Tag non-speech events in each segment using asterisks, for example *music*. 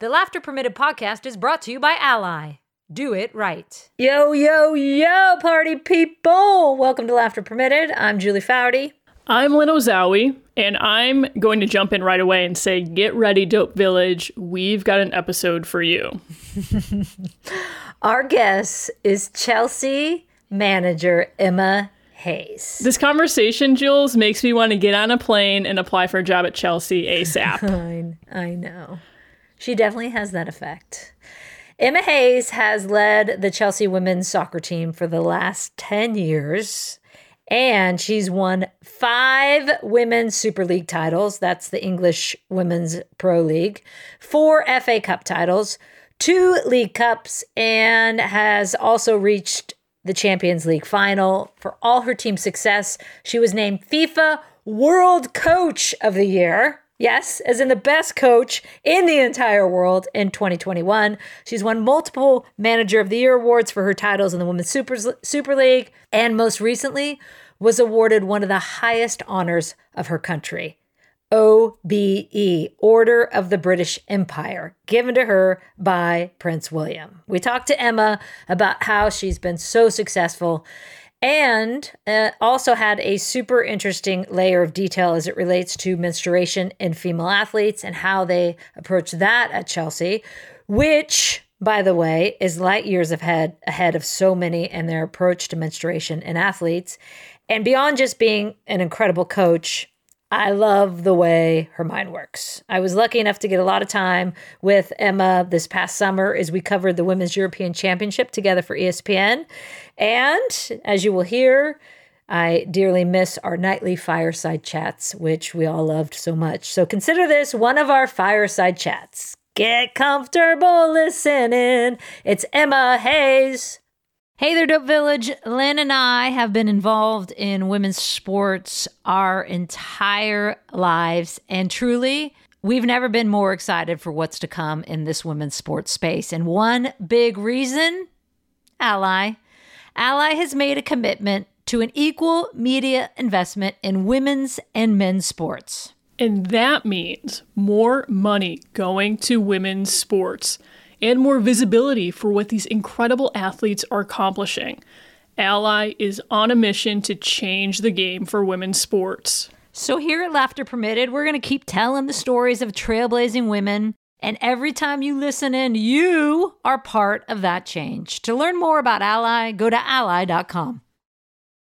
The Laughter Permitted podcast is brought to you by Ally. Do it right. Yo, yo, yo, party people. Welcome to Laughter Permitted. I'm Julie Foudy. I'm Lynn Ozawi, and I'm going to jump in right away and say, get ready, Dope Village. We've got an episode for you. *laughs* Our guest is Chelsea manager Emma Hayes. This conversation, Jules, makes me want to get on a plane and apply for a job at Chelsea ASAP. *laughs* I, I know. She definitely has that effect. Emma Hayes has led the Chelsea women's soccer team for the last 10 years, and she's won five women's Super League titles. That's the English Women's Pro League, four FA Cup titles, two League Cups, and has also reached the Champions League final. For all her team success, she was named FIFA World Coach of the Year. Yes, as in the best coach in the entire world in 2021. She's won multiple Manager of the Year awards for her titles in the Women's Super, Super League, and most recently was awarded one of the highest honors of her country. OBE, Order of the British Empire, given to her by Prince William. We talked to Emma about how she's been so successful and uh, also had a super interesting layer of detail as it relates to menstruation in female athletes and how they approach that at Chelsea, which, by the way, is light years ahead ahead of so many and their approach to menstruation in athletes. And beyond just being an incredible coach, I love the way her mind works. I was lucky enough to get a lot of time with Emma this past summer as we covered the Women's European Championship together for ESPN. And as you will hear, I dearly miss our nightly fireside chats, which we all loved so much. So consider this one of our fireside chats. Get comfortable listening. It's Emma Hayes. Hey there, Dope Village. Lynn and I have been involved in women's sports our entire lives, and truly, we've never been more excited for what's to come in this women's sports space. And one big reason Ally. Ally has made a commitment to an equal media investment in women's and men's sports. And that means more money going to women's sports and more visibility for what these incredible athletes are accomplishing. Ally is on a mission to change the game for women's sports. So, here at Laughter Permitted, we're going to keep telling the stories of trailblazing women. And every time you listen in, you are part of that change. To learn more about Ally, go to ally.com.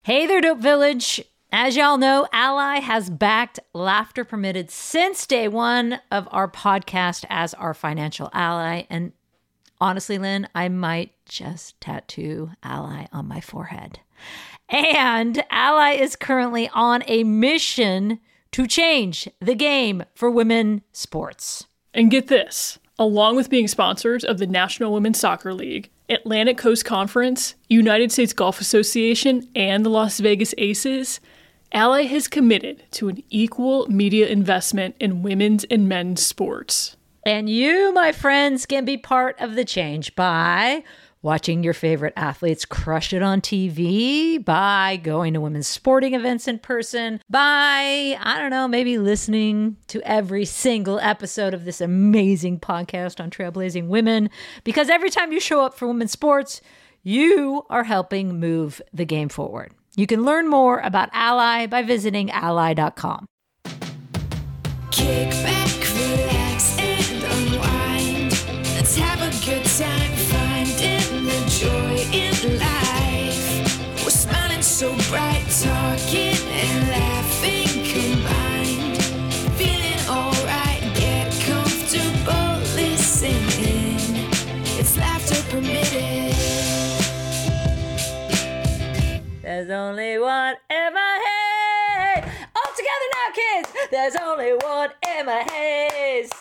Hey there, Dope Village. As y'all know, Ally has backed Laughter Permitted since day one of our podcast as our financial ally. And honestly, Lynn, I might just tattoo Ally on my forehead. And Ally is currently on a mission to change the game for women sports. And get this along with being sponsors of the National Women's Soccer League, Atlantic Coast Conference, United States Golf Association, and the Las Vegas Aces, Ally has committed to an equal media investment in women's and men's sports. And you, my friends, can be part of the change by watching your favorite athletes crush it on TV, by going to women's sporting events in person, by, I don't know, maybe listening to every single episode of this amazing podcast on trailblazing women. Because every time you show up for women's sports, you are helping move the game forward. You can learn more about Ally by visiting ally.com. Kick only one Emma Hayes. All together now, kids. There's only one Emma Hayes.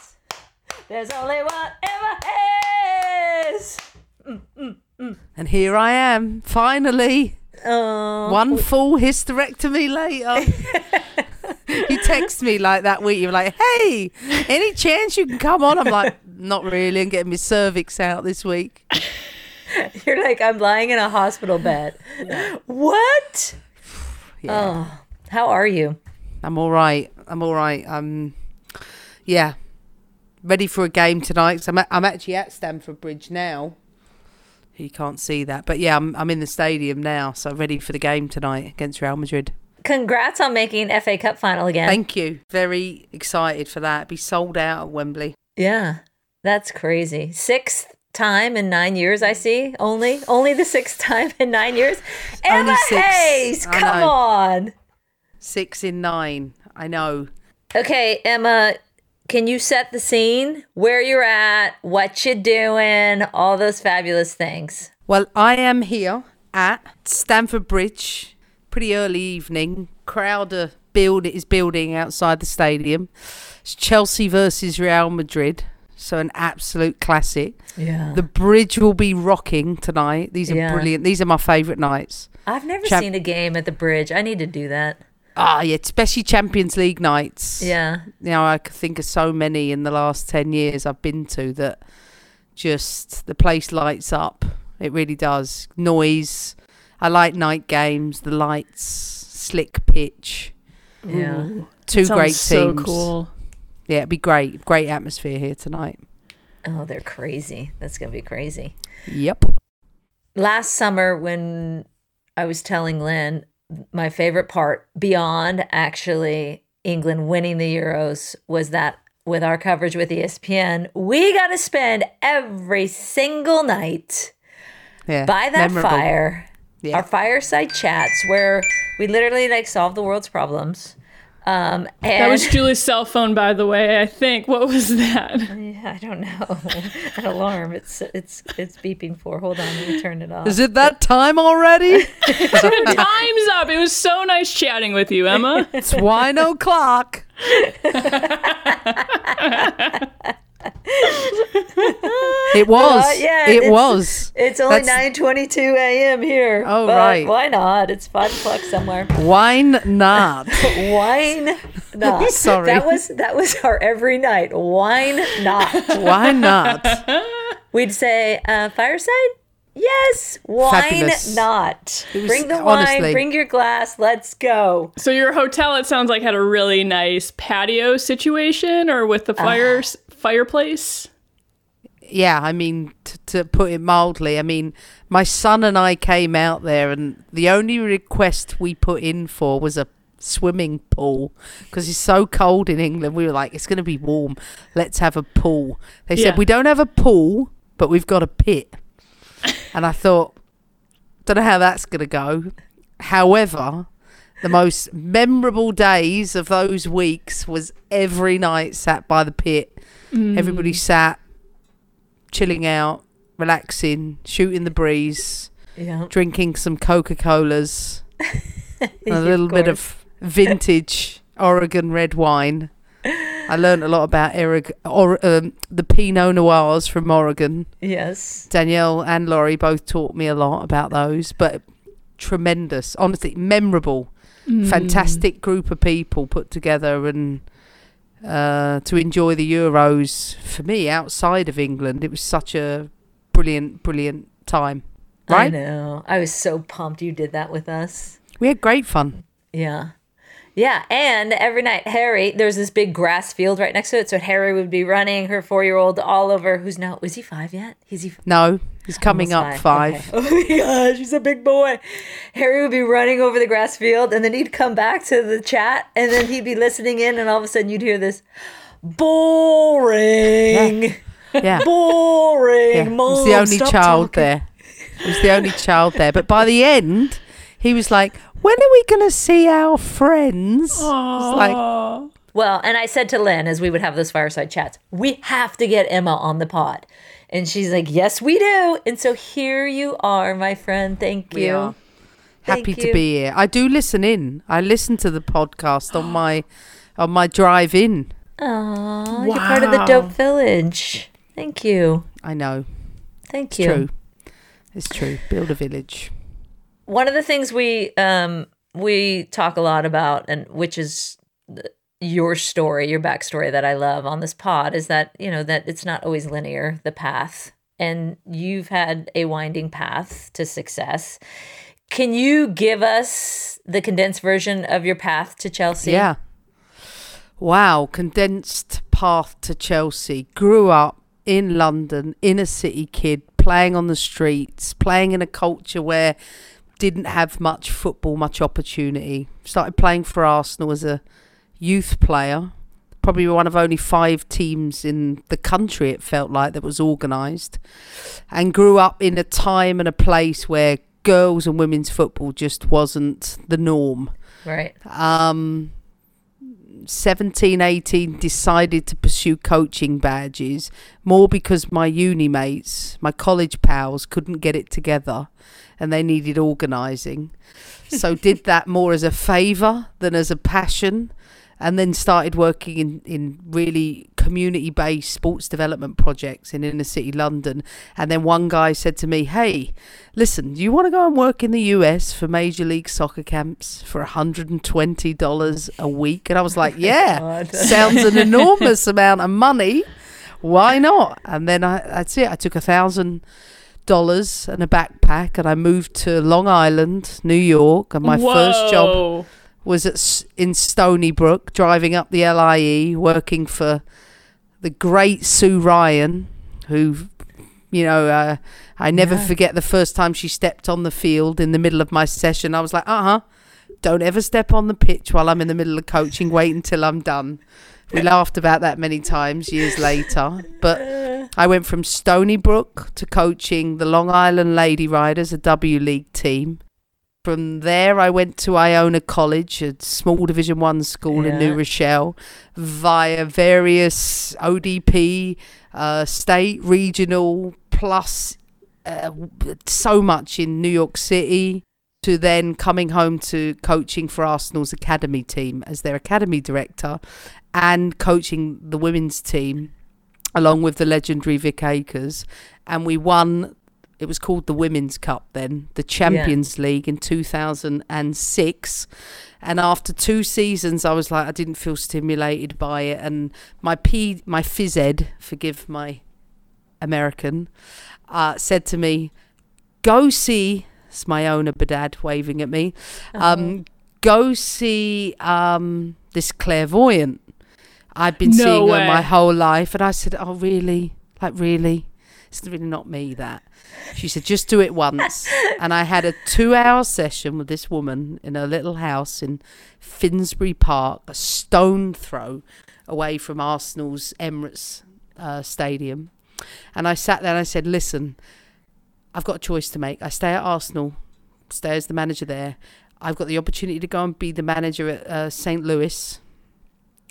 There's only one Emma Hayes. Mm, mm. And here I am, finally. Oh, One full hysterectomy later. *laughs* you text me like that week. You're like, hey, any chance you can come on? I'm like, not really. I'm getting my cervix out this week. *laughs* *laughs* you're like I'm lying in a hospital bed. What? *sighs* Yeah. Oh, how are you? I'm all right. I'm all right. Um, yeah. ready for a game tonight. So I'm, I'm actually at Stamford Bridge now. You can't see that, but yeah, I'm I'm in the stadium now, so I'm ready for the game tonight against Real Madrid. Congrats on making FA Cup final again. Thank you. Very excited for that. Be sold out at Wembley. yeah, that's crazy. Sixth time in nine years, I mm. see. Only, only the sixth time in nine years. Emma Only six. Hayes, come on. Six in nine. I know. Okay, Emma, can you set the scene? Where you're at, what you're doing, all those fabulous things. Well, I am here at Stamford Bridge. Pretty early evening. Crowd are build is building outside the stadium. It's Chelsea versus Real Madrid. So an absolute classic. Yeah. The bridge will be rocking tonight. These are Yeah. brilliant. These are my favourite nights. I've never seen a game at the bridge. I need to do that. Ah, yeah, especially Champions League nights. Yeah. You know, I could think of so many in the last 10 years I've been to that just the place lights up. It really does. Noise. I like night games, the lights, slick pitch, Yeah. two Sounds great so cool. Yeah, it'd be great. Great atmosphere here tonight. Oh, they're crazy. That's going to be crazy. Yep. Last summer, when I was telling Lynn, my favorite part beyond actually England winning the Euros was that with our coverage with ESPN, we got to spend every single night Yeah. by that memorable. fire, Yeah. our fireside chats where we literally like solve the world's problems. Um, and That was Julie's cell phone, by the way. I think. What was that? *laughs* Yeah, I don't know. *laughs* An alarm. It's it's it's beeping for. Hold on, let me turn it off. Is it that time already? *laughs* Time's up. It was so nice chatting with you, Emma. it's wine o'clock. *laughs* it was. Uh, yeah, it it's- was. It's only That's- nine twenty-two a.m. here. Oh, right. Why not? It's five o'clock somewhere. Wine *laughs* not. Wine not. *laughs* Sorry. That was that was our every night. Wine not. Why not? We'd say uh, fireside. Yes, wine Fabulous. not. Was- bring the wine. honestly. Bring your glass. Let's go. So your hotel, it sounds like, had a really nice patio situation, or with the fire fireplace. Yeah, I mean, t- to put it mildly, I mean, my son and I came out there, and the only request we put in for was a swimming pool because it's so cold in England. We were like, it's going to be warm. Let's have a pool. They Yeah. said, we don't have a pool, but we've got a pit. *laughs* and I thought, don't know how that's going to go. However, the most memorable days of those weeks was every night sat by the pit. Everybody sat, chilling out, relaxing, shooting the breeze, Yeah. drinking some Coca Colas, *laughs* a little bit of vintage Oregon red wine. I learned a lot about Erog- or, um, the Pinot Noirs from Oregon. Yes. Danielle and Laurie both taught me a lot about those, but tremendous, honestly, memorable, fantastic group of people put together and uh, to enjoy the Euros. For me, outside of England, it was such a brilliant, brilliant time. Right? I know. I was so pumped you did that with us. We had great fun. Yeah. Yeah. And every night, Harry, there's this big grass field right next to it. So Harry would be running her four year old all over, who's now, is he five yet? He's he No, he's coming up almost five. Okay. *laughs* Oh my gosh, he's a big boy. Harry would be running over the grass field and then he'd come back to the chat and then he'd be listening in and all of a sudden you'd hear this boring. Yeah. *laughs* Boring. Yeah, was the only child talking." there. He was the only child there. But by the end, he was like, "When are we going to see our friends?" It's like, Aw. Well, and I said to Lynn as we would have those fireside chats, we have to get Emma on the pod. And she's like, yes, we do. And so here you are, my friend. Thank We you. are. Thank happy to you. be here. I do listen in. I listen to the podcast on my on my drive in. Aw, you're part of the Wow. Dope Village. Thank you. I know. Thank It's you. true. It's true. Build a village. One of the things we um we talk a lot about, and which is your story, your backstory that I love on this pod, is that you know that it's not always linear the path, and you've had a winding path to success. Can you give us the condensed version of your path to Chelsea? Yeah. Wow. Condensed path to Chelsea. Grew up in London, inner city kid, playing on the streets, playing in a culture where didn't have much football, much opportunity. Started playing for Arsenal as a youth player. Probably one of only five teams in the country, it felt like, that was organised. And grew up in a time and a place where girls and women's football just wasn't the norm Right. um 17 18 decided to pursue coaching badges more because my uni mates my college pals couldn't get it together and they needed organizing. So did that more as a favor than as a passion and then started working in, in really community based sports development projects in inner city London. And then one guy said to me, Hey, listen, do you want to go and work in the US for Major League Soccer camps for $120 a week? And I was like, *laughs* Yeah, oh, sounds an *laughs* enormous amount of money. Why not? And then I, that's it. I took a thousand dollars and a backpack and I moved to Long Island, New York. And my first job Whoa. Was at in Stony Brook, driving up the LIE, working for the great Sue Ryan, who, you know, uh, I never forget the first time she stepped on the field in the middle of my session. I was like, uh huh, don't ever step on the pitch while I'm in the middle of coaching. Wait until I'm done. We laughed about that many times years later. But *laughs* I went from Stony Brook to coaching the Long Island Lady Riders, a W League team. From there, I went to Iona College, a small Division One school in New Rochelle, via various ODP, uh, state, regional, plus uh, so much in New York City. To then coming home to coaching for Arsenal's academy team as their academy director, and coaching the women's team along with the legendary Vic Akers, and we won. It was called the Women's Cup then, the Champions League in 2006. And after two seasons, I was like, I didn't feel stimulated by it. And my P, my phys ed, forgive my American, uh, said to me, "Go see." It's my owner, Behdad, waving at me. Um, go see um, this clairvoyant. I've been No seeing her my whole life, and I said, "Oh, really? Like, really? It's really not me." That she said, "Just do it once." and I had a two-hour session with this woman in a little house in Finsbury Park, a stone throw away from Arsenal's Emirates uh, Stadium. And I sat there and I said, "Listen, I've got a choice to make. I stay at Arsenal, stay as the manager there. I've got the opportunity to go and be the manager at uh, St. Louis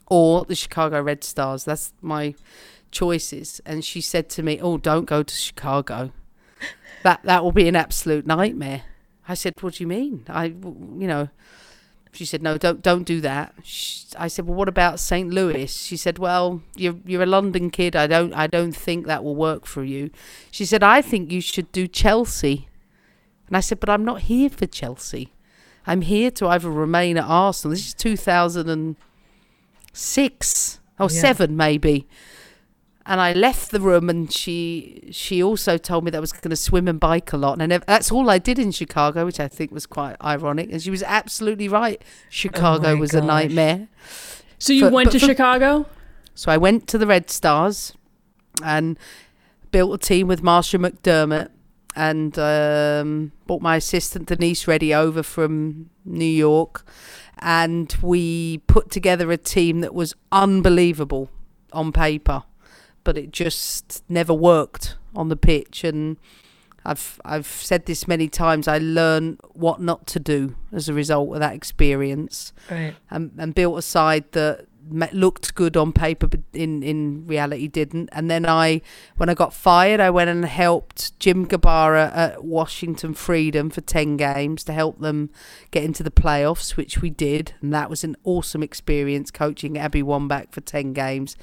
or the Chicago Red Stars. That's my choices." And she said to me, "Oh, don't go to Chicago. That that will be an absolute nightmare." I said, "What do you mean? I, you know." She said, "No, don't don't do that." Sh I said, "Well, what about St. Louis?" She said, "Well, you're you're a London kid. I don't I don't think that will work for you." She said, "I think you should do Chelsea." And I said, "But I'm not here for Chelsea. I'm here to either remain at Arsenal. This is 2006 or Yeah. 7 maybe." And I left the room, and she she also told me that I was going to swim and bike a lot, and I never, that's all I did in Chicago, which I think was quite ironic. And she was absolutely right. Chicago Oh was a nightmare. So you For- went to for- Chicago? So I went to the Red Stars and built a team with Marcia McDermott and um, brought my assistant Denise Reddy over from New York. And we put together a team that was unbelievable on paper, but it just never worked on the pitch. And I've I've said this many times. I learned what not to do as a result of that experience Right. and, and built a side that looked good on paper but in in reality didn't and then i when i got fired i went and helped jim gabarra at washington freedom for 10 games to help them get into the playoffs which we did and that was an awesome experience coaching abby wambach for 10 games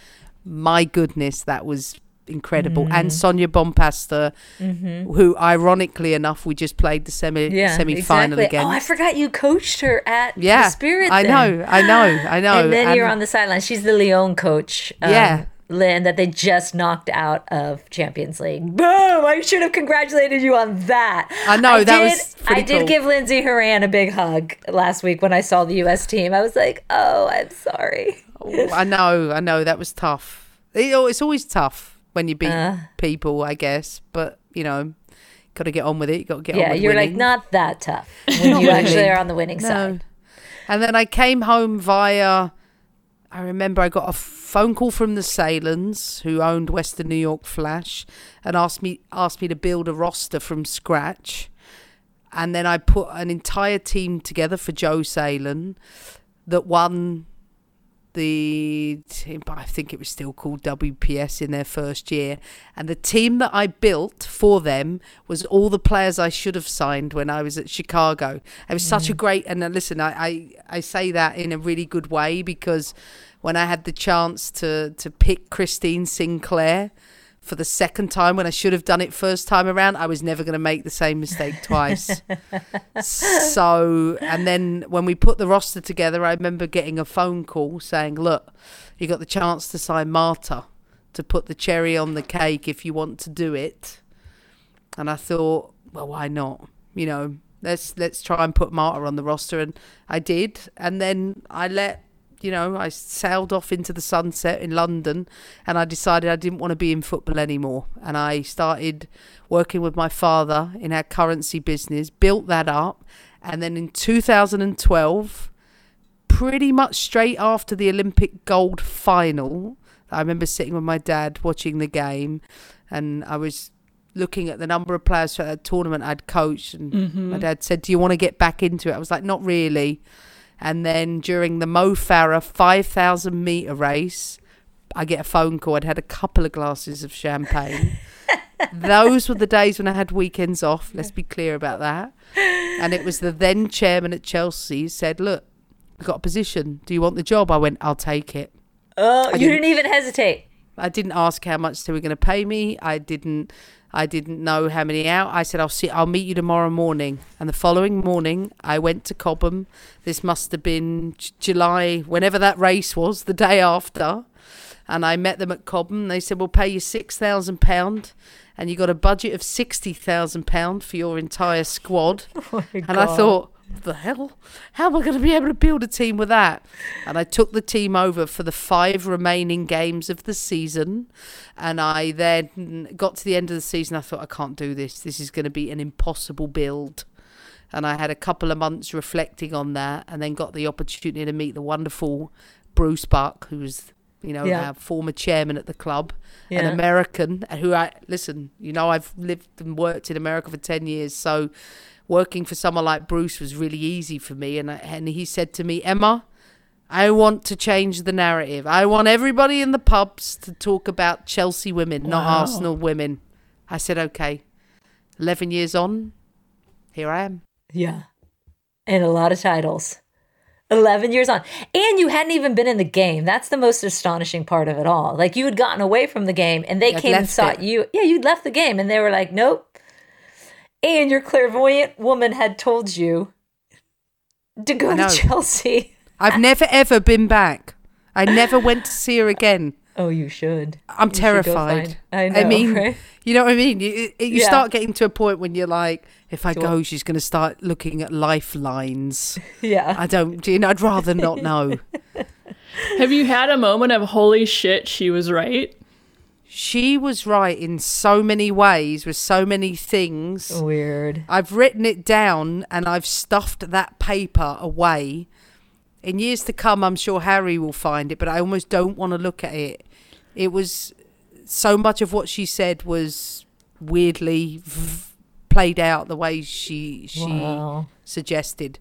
my goodness that was incredible and mm. sonia bompastor mm-hmm. who ironically enough we just played the semi Yeah. semi-final exactly. again Oh, I forgot you coached her at yeah Spirit. i then. know i know i *laughs* know And then you're on the sideline. She's the Lyon coach. um, Yeah. Lynn, that they just knocked out of Champions League. Mm. Boom! I should have congratulated you on that. I know, that did, was I did cool. give Lindsay Horan a big hug last week when I saw the U.S. team. I was like, "Oh, I'm sorry." Oh, I know, I know. That was tough. It, oh, it's always tough when you beat Uh. people, I guess. But you know, got to get on with it. You got to get on yeah, you're like not that tough *laughs* when you actually are on the winning side. And then I came home via. I remember I got a phone call from the Sahlens, who owned Western New York Flash, and asked me asked me to build a roster from scratch. And then I put an entire team together for Joe Sahlen that won the team, I think it was still called WPS in their first year. And the team that I built for them was all the players I should have signed when I was at Chicago. It was such a great and uh, listen, I, I I say that in a really good way because when I had the chance to to pick Christine Sinclair for the second time when I should have done it first time around, I was never going to make the same mistake twice. *laughs* so, and then when we put the roster together, I remember getting a phone call saying, "Look, you got the chance to sign Marta to put the cherry on the cake if you want to do it." And I thought, well, why not? You know, let's let's try and put Marta on the roster, and I did. And then I let you know, I sailed off into the sunset in London and I decided I didn't want to be in football anymore. And I started working with my father in our currency business, built that up. And then in 2012, pretty much straight after the Olympic gold final, I remember sitting with my dad watching the game and I was looking at the number of players for that tournament I'd coached and mm-hmm. my dad said, Do you want to get back into it? I was like, Not really. And then during the Mo Farah 5,000 meter race, I get a phone call. I'd had a couple of glasses of champagne. *laughs* Those were the days when I had weekends off. Let's be clear about that. And it was the then chairman at Chelsea who said, Look, I've got a position. Do you want the job? I went, I'll take it. Oh, you didn't- didn't even hesitate. I didn't ask how much they were going to pay me. I didn't. I didn't know how many out. I said I'll see. I'll meet you tomorrow morning. And the following morning, I went to Cobham. This must have been J- July, whenever that race was, the day after. And I met them at Cobham. They said we'll pay you six thousand pound, and you got a budget of sixty thousand pound for your entire squad. *laughs* Oh and I thought, the hell? How am I going to be able to build a team with that? And I took the team over for the five remaining games of the season. And I then got to the end of the season. I thought, I can't do this. This is going to be an impossible build. And I had a couple of months reflecting on that and then got the opportunity to meet the wonderful Bruce Buck, who was, you know, Yeah. our former chairman at the club, an Yeah. American who I, listen, you know, I've lived and worked in America for 10 years. So, working for someone like Bruce was really easy for me. And, I, and he said to me, Emma, I want to change the narrative. I want everybody in the pubs to talk about Chelsea women, not Arsenal women. I said, okay. 11 years on, here I am. Yeah. And a lot of titles. 11 years on. And you hadn't even been in the game. That's the most astonishing part of it all. Like you had gotten away from the game and they I'd came and sought it. you. Yeah, you'd left the game and they were like, nope. And your clairvoyant woman had told you to go I to. Chelsea. *laughs* I've never ever been back. I never went to see her again. Oh, you should. I'm You should terrified. find- I know, mean, right? you know what I mean? You, you Yeah. start getting to a point when you're like, if I So go, she's going to start looking at lifelines. *laughs* Yeah. I don't, you know, I'd rather not *laughs* know. Have you had a moment of holy shit, she was right? She was right in so many ways with so many things. Weird. I've written it down and I've stuffed that paper away. In years to come, I'm sure Harry will find it, but I almost don't want to look at it. It was so much of what she said was weirdly v- played out the way she she Wow. suggested.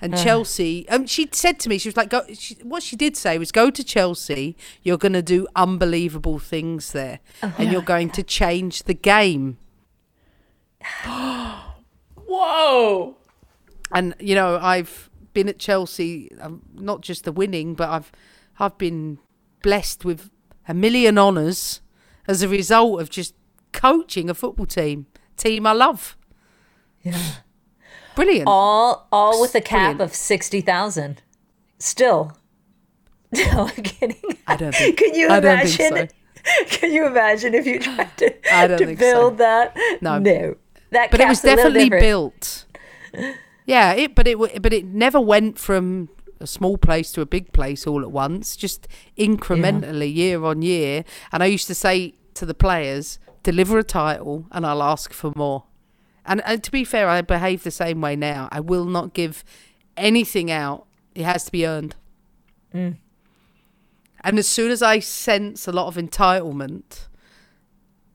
And Chelsea, um, she said to me, she was like, go, she, what she did say was, go to Chelsea. You're going to do unbelievable things there, and you're going to change the game. *gasps* Whoa! and you know I've been at Chelsea, um, not just the winning, but I've I've been blessed with a million honours as a result of just coaching a football team, team I love. Yeah. Brilliant. All all with a cap Brilliant. of 60,000. Still. *laughs* No, I'm kidding. I don't think. Can you I don't think imagine? *laughs* Can you imagine if you tried to, *laughs* I don't to think so. build that? No. No. That but it was cap's a little definitely different. built. Yeah, it but it w- but it never went from a small place to a big place all at once, just incrementally year on year. And I used to say to the players, deliver a title and I'll ask for more. And, and to be fair, I behave the same way now. I will not give anything out. It has to be earned. Mm. And as soon as I sense a lot of entitlement,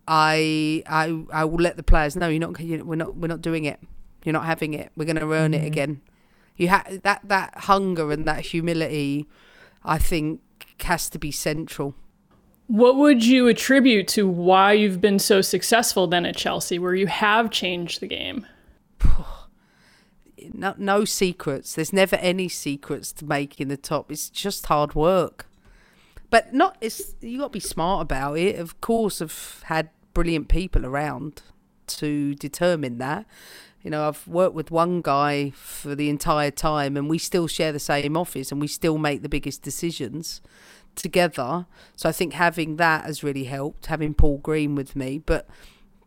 I I I will let the players know you're not you we're not we're not doing it. You're not having it. We're going to earn it again. You have that that hunger and that humility. I think has to be central. What would you attribute to why you've been so successful then at Chelsea, where you have changed the game? *sighs* No, no secrets. There's never any secrets to making the top. It's just hard work. But not. It's you got to be smart about it. Of course, I've had brilliant people around to determine that. You know, I've worked with one guy for the entire time, and we still share the same office, and we still make the biggest decisions together. So I think having that has really helped. Having Paul Green with me, but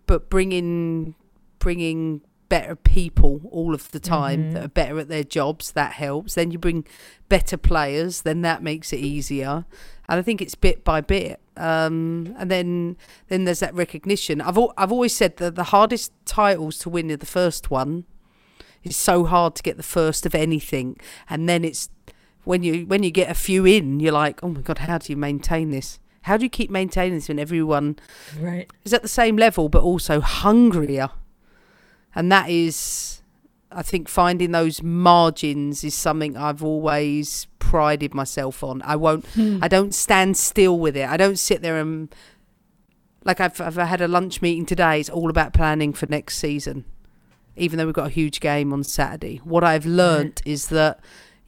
but bringing bringing better people all of the time that are better at their jobs that helps. Then you bring better players then that makes it easier. And i think it's bit by bit. Um, and then then there's that recognition. I've al- i've always said that the hardest titles to win are the first one. It's so hard to get the first of anything. And then it's when you when you get a few in you're like oh my god how do you maintain this? How do you keep maintaining this when everyone Right. is at the same level but also hungrier? And that is i think finding those margins is something i've always prided myself on. I won't hmm. i don't stand still with it. I don't sit there and like I've, I've had a lunch meeting today. It's all about planning for next season even though we've got a huge game on saturday. What i've learnt is that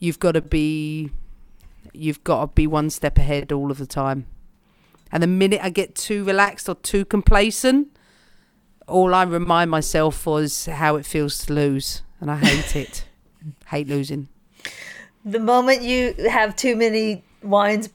you've got to be you've got to be one step ahead all of the time and the minute I get too relaxed or too complacent, all I remind myself was how it feels to lose. And I hate it. *laughs* hate losing. The moment you have too many wines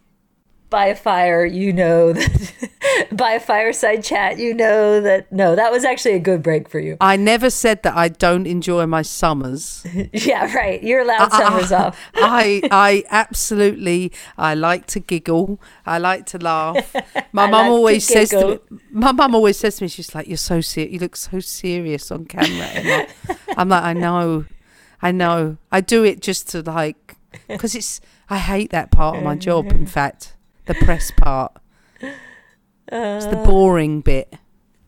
by a fire, you know that *laughs* by a fireside chat, you know that no, that was actually a good break for you. I never said that I don't enjoy my summers. *laughs* Yeah, right. You're allowed uh, uh, summers off. Uh, I I absolutely I like to giggle. I like to laugh. *laughs* My mum like to always says to me, my mum always says to me, she's like, "You're so serious. You look so serious on camera." Emma." I'm like, I know, I know. I do it just to like because it's. I hate that part of my job. In fact, the press part. It's the uh, boring bit.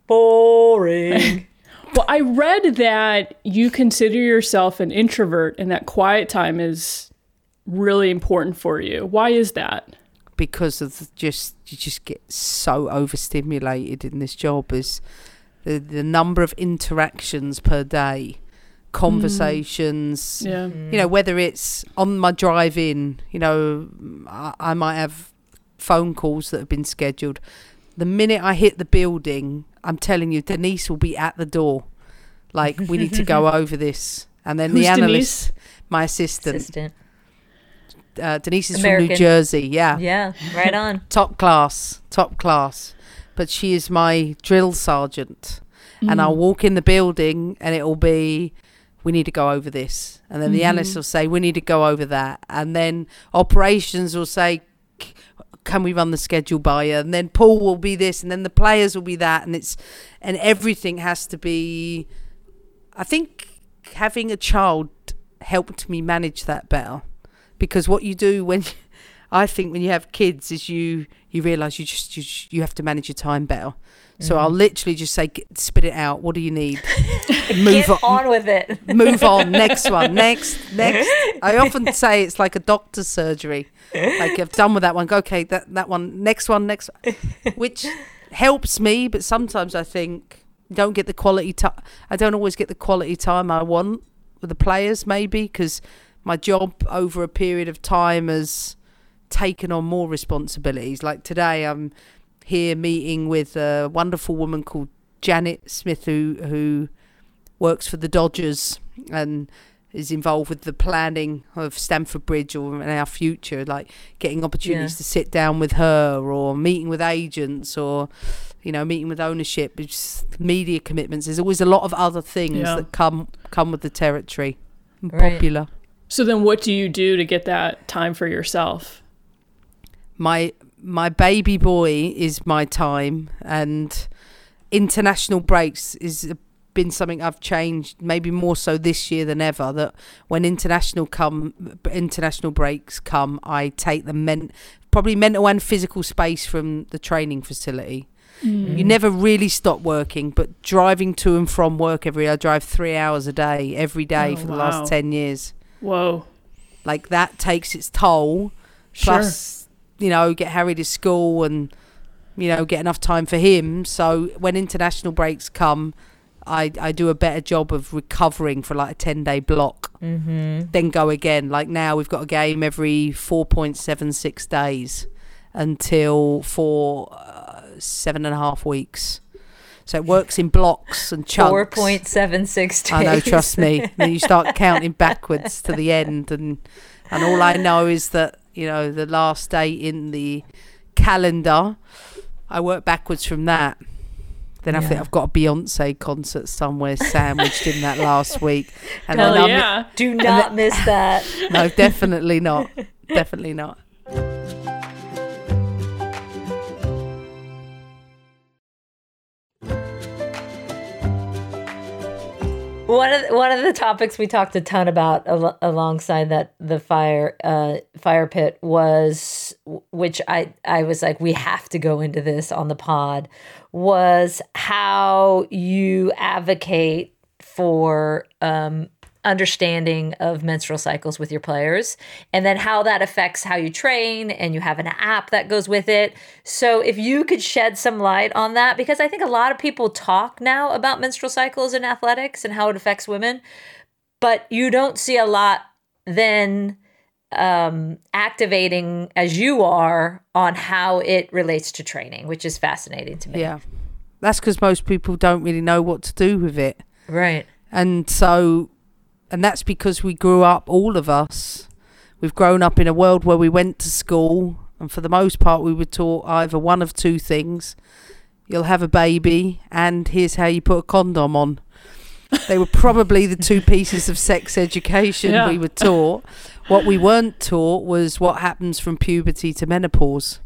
Boring. *laughs* Well, I read that you consider yourself an introvert and that quiet time is really important for you. Why is that? because of the just you just get so overstimulated in this job is the the number of interactions per day conversations mm. Yeah. you know whether it's on my drive in you know I, I might have phone calls that have been scheduled the minute i hit the building i'm telling you denise will be at the door. Like we need to go *laughs* over this. And then Who's the analyst Denise? my assistant. Assistant. uh, denise is from new jersey yeah. Yeah, right on. *laughs* top class, top class. But she is my drill sergeant, and I'll walk in the building, and it'll be, we need to go over this, and then the analyst will say, we need to go over that, and then operations will say, "C- can we run the schedule by you? And then Paul will be this, and then the players will be that, and it's, and everything has to be. I think having a child helped me manage that better, because what you do when *laughs* I think when you have kids is you you realize you just you, you have to manage your time better. So I'll mm. literally just say "Get- spit it out. What do you need? *laughs* Move Get on with it. *laughs* Move on. Next one. Next. *laughs* Next. I often say it's like a doctor's surgery. Like I've done with that one. Go okay. That that one. Next one. Next. Which helps me, but sometimes I think don't get the quality time. I don't always get the quality time I want with the players. Maybe because my job over a period of time has taken on more responsibilities. Like today, I'm here meeting with a wonderful woman called Janet Smith, who who works for the Dodgers and is involved with the planning of Stamford Bridge or in our future, like getting opportunities Yeah. to sit down with her or meeting with agents or you know meeting with ownership, media commitments. There's always a lot of other things Yeah. that come come with the territory. Right. Popular. So then what do you do to get that time for yourself? My my baby boy is my time and international breaks is been something I've changed maybe more so this year than ever that when international come international breaks come I take the men probably mental and physical space from the training facility mm. you never really stop working but driving to and from work every I drive 3 hours a day every day Oh, for the wow. last 10 years Whoa. like that takes its toll plus you know get harry to school and you know get enough time for him so when international breaks come i i do a better job of recovering for like a 10 day block mm-hmm. then go again like now we've got a game every 4.76 days until for uh, seven and a half weeks so it works in blocks and chunks Four point seven six days. I know, trust me. then you start counting backwards to the end, and and all I know is that you know the last day in the calendar, I work backwards from that. Then I think I've got a Beyonce concert somewhere sandwiched in that last week, *laughs* and Hell then I'm yeah. Do not miss that. *laughs* no, definitely not, definitely not. One of the, one of the topics we talked a ton about al- alongside that the fire uh, fire pit was which I I was like we have to go into this on the pod was how you advocate for um, understanding of menstrual cycles with your players and then how that affects how you train and you have an app that goes with it. So if you could shed some light on that because i think a lot of people talk now about menstrual cycles in athletics and how it affects women but you don't see a lot then um, activating as you are on how it relates to training which is fascinating to me. Yeah, that's because most people don't really know what to do with it. right. And so and that's because we grew up all of us we've grown up in a world where we went to school and for the most part we were taught either one of two things you'll have a baby and here's how you put a condom on they were probably the two pieces of sex education Yeah. we were taught what we weren't taught was what happens from puberty to menopause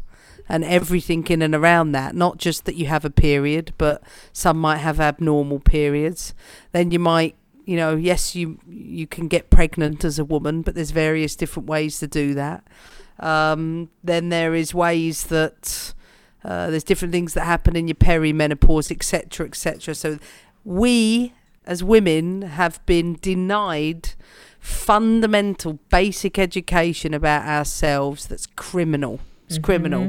and everything in and around that. Not just that you have a period, but some might have abnormal periods. Then you might, you know, yes, you you can get pregnant as a woman, but there's various different ways to do that. Um, then there is ways that uh, there's different things that happen in your perimenopause, etc., etc. So we as women have been denied fundamental basic education about ourselves that's criminal it's criminal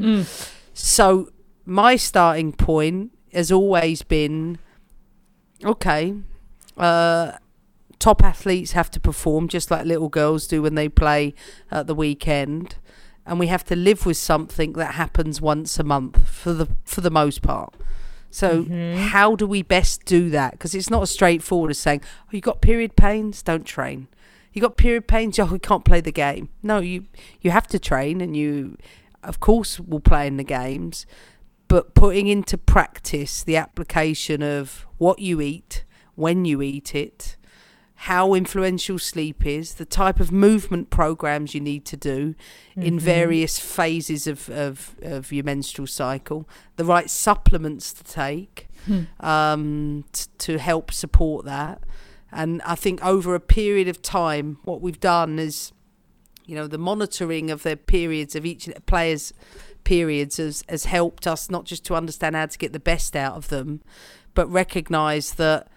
so my starting point has always been okay uh top athletes have to perform just like little girls do when they play at the weekend. And we have to live with something that happens once a month for the for the most part. So mm-hmm. how do we best do that? Because it's not as straightforward as saying oh you got period pains? Don't train. You got period pains? *laughs* Oh we can't play the game. No you you have to train and you of course will play in the games. But putting into practice the application of what you eat when you eat it how influential sleep is, the type of movement programs you need to do in various phases of, of, of your menstrual cycle, the right supplements to take um, t- to help support that. And I think over a period of time, what we've done is, you know, the monitoring of the periods of each player's periods has, has helped us not just to understand how to get the best out of them, but recognise that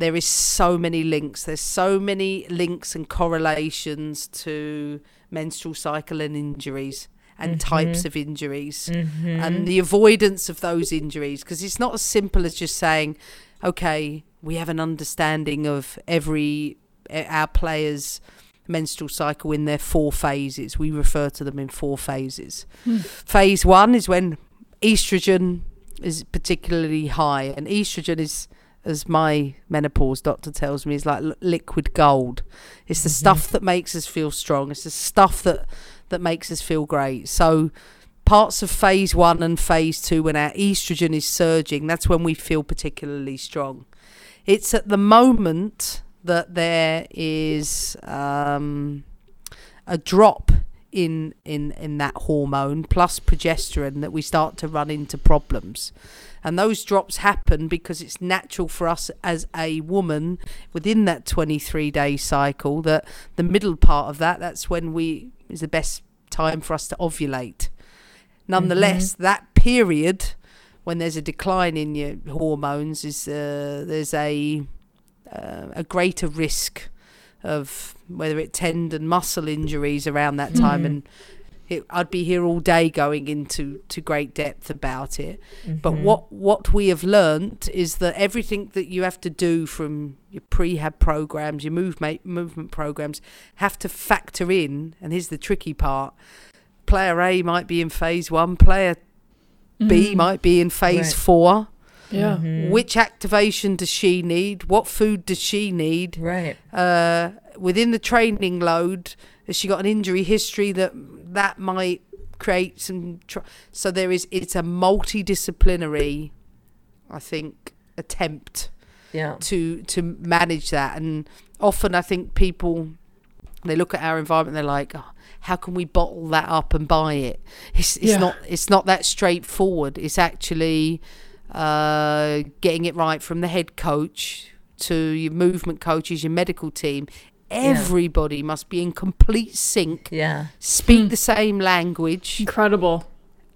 there is so many links. There's so many links and correlations to menstrual cycle and injuries and mm-hmm. types of injuries mm-hmm. and the avoidance of those injuries because it's not as simple as just saying okay we have an understanding of every our players menstrual cycle in their four phases. We refer to them in four phases. Hmm. Phase 1 is when estrogen is particularly high and estrogen is as my menopause doctor tells me is like li- liquid gold. It's the stuff that makes us feel strong. It's the stuff that that makes us feel great. So parts of phase 1 and phase 2 when our estrogen is surging that's when we feel particularly strong. It's at the moment that there is um a drop in in in that hormone plus progesterone that we start to run into problems and those drops happen because it's natural for us as a woman within that 23 day cycle that the middle part of that that's when we is the best time for us to ovulate. Nonetheless that period when there's a decline in your hormones is uh, there's a uh, a greater risk of whether it tendon muscle injuries around that time and it, I'd be here all day going into to great depth about it. But mm-hmm. what what we have learnt is that everything that you have to do from your prehab programs your movement movement programs have to factor in and here's the tricky part player A might be in phase 1 player B mm-hmm. might be in phase Right. 4 Yeah. Mm-hmm. which activation does she need? What food does she need? Right. uh, within the training load has she got an injury history that that might create some tr- so there is it's a multidisciplinary i think attempt Yeah. to to manage that and often i think people they look at our environment they're like oh, how can we bottle that up and buy it it's it's Yeah. not it's not that straightforward it's actually uh, getting it right from the head coach to your movement coaches your medical team everybody must be in complete sync Yeah. speak the same language Incredible.